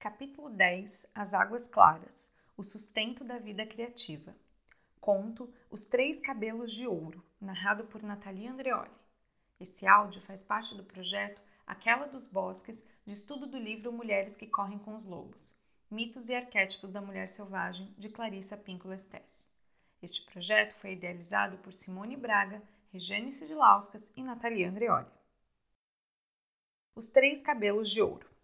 Capítulo 10 As Águas Claras O Sustento da Vida Criativa. Conto Os Três Cabelos de Ouro, narrado por Natalia Andreoli. Esse áudio faz parte do projeto Aquela dos Bosques, de estudo do livro Mulheres que Correm com os Lobos, Mitos e Arquétipos da Mulher Selvagem, de Clarissa Pinkola Estés. Este projeto foi idealizado por Simone Braga, Regiane Sidilauskas e Natalia Andreoli. Os Três Cabelos de Ouro.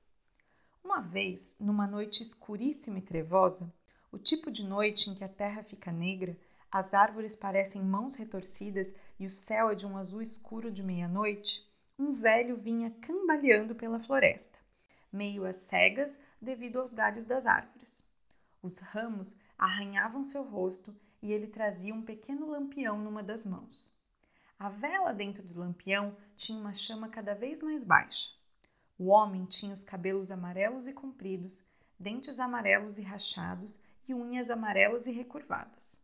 Uma vez, numa noite escuríssima e trevosa, o tipo de noite em que a terra fica negra, as árvores parecem mãos retorcidas e o céu é de um azul escuro de meia-noite, um velho vinha cambaleando pela floresta, meio às cegas devido aos galhos das árvores. Os ramos arranhavam seu rosto e ele trazia um pequeno lampião numa das mãos. A vela dentro do lampião tinha uma chama cada vez mais baixa. O homem tinha os cabelos amarelos e compridos, dentes amarelos e rachados e unhas amarelas e recurvadas.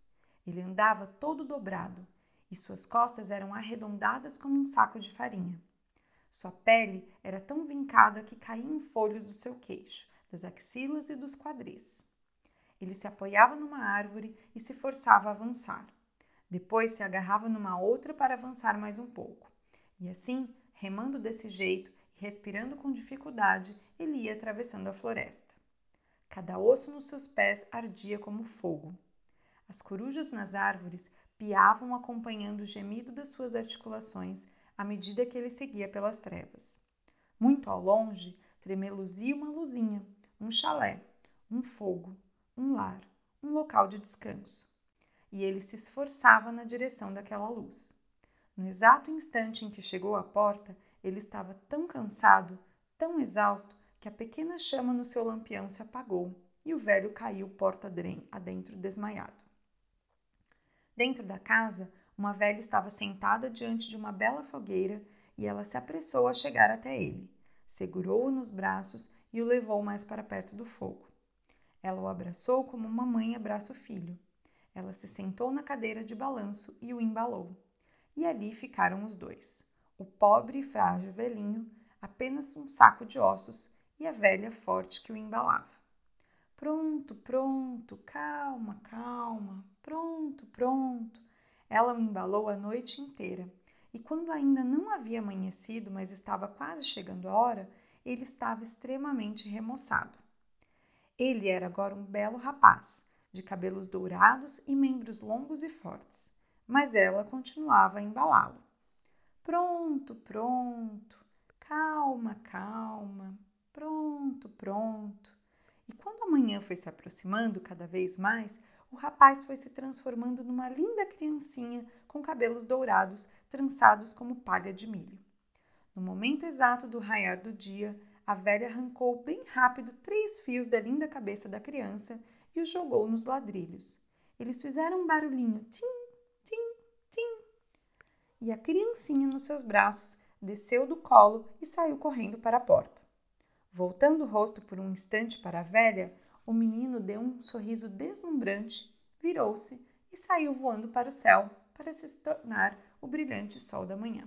Ele andava todo dobrado e suas costas eram arredondadas como um saco de farinha. Sua pele era tão vincada que caía em folhos do seu queixo, das axilas e dos quadris. Ele se apoiava numa árvore e se forçava a avançar. Depois se agarrava numa outra para avançar mais um pouco. E assim, remando desse jeito, Respirando com dificuldade, ele ia atravessando a floresta. Cada osso nos seus pés ardia como fogo. As corujas nas árvores piavam acompanhando o gemido das suas articulações à medida que ele seguia pelas trevas. Muito ao longe, tremeluzia uma luzinha, um chalé, um fogo, um lar, um local de descanso. E ele se esforçava na direção daquela luz. No exato instante em que chegou à porta, ele estava tão cansado, tão exausto, que a pequena chama no seu lampião se apagou e o velho caiu porta adentro desmaiado. Dentro da casa, uma velha estava sentada diante de uma bela fogueira e ela se apressou a chegar até ele. Segurou-o nos braços e o levou mais para perto do fogo. Ela o abraçou como uma mãe abraça o filho. Ela se sentou na cadeira de balanço e o embalou. E ali ficaram os dois o pobre e frágil velhinho, apenas um saco de ossos, e a velha forte que o embalava. Pronto, pronto, calma, calma, pronto, pronto. Ela o embalou a noite inteira, e quando ainda não havia amanhecido, mas estava quase chegando a hora, ele estava extremamente remoçado. Ele era agora um belo rapaz, de cabelos dourados e membros longos e fortes, mas ela continuava a embalá-lo. Pronto, pronto. Calma, calma. Pronto, pronto. E quando a manhã foi se aproximando cada vez mais, o rapaz foi se transformando numa linda criancinha com cabelos dourados, trançados como palha de milho. No momento exato do raiar do dia, a velha arrancou bem rápido três fios da linda cabeça da criança e os jogou nos ladrilhos. Eles fizeram um barulhinho tim, tim, tim, e a criancinha nos seus braços desceu do colo e saiu correndo para a porta. Voltando o rosto por um instante para a velha, o menino deu um sorriso deslumbrante, virou-se e saiu voando para o céu para se tornar o brilhante sol da manhã.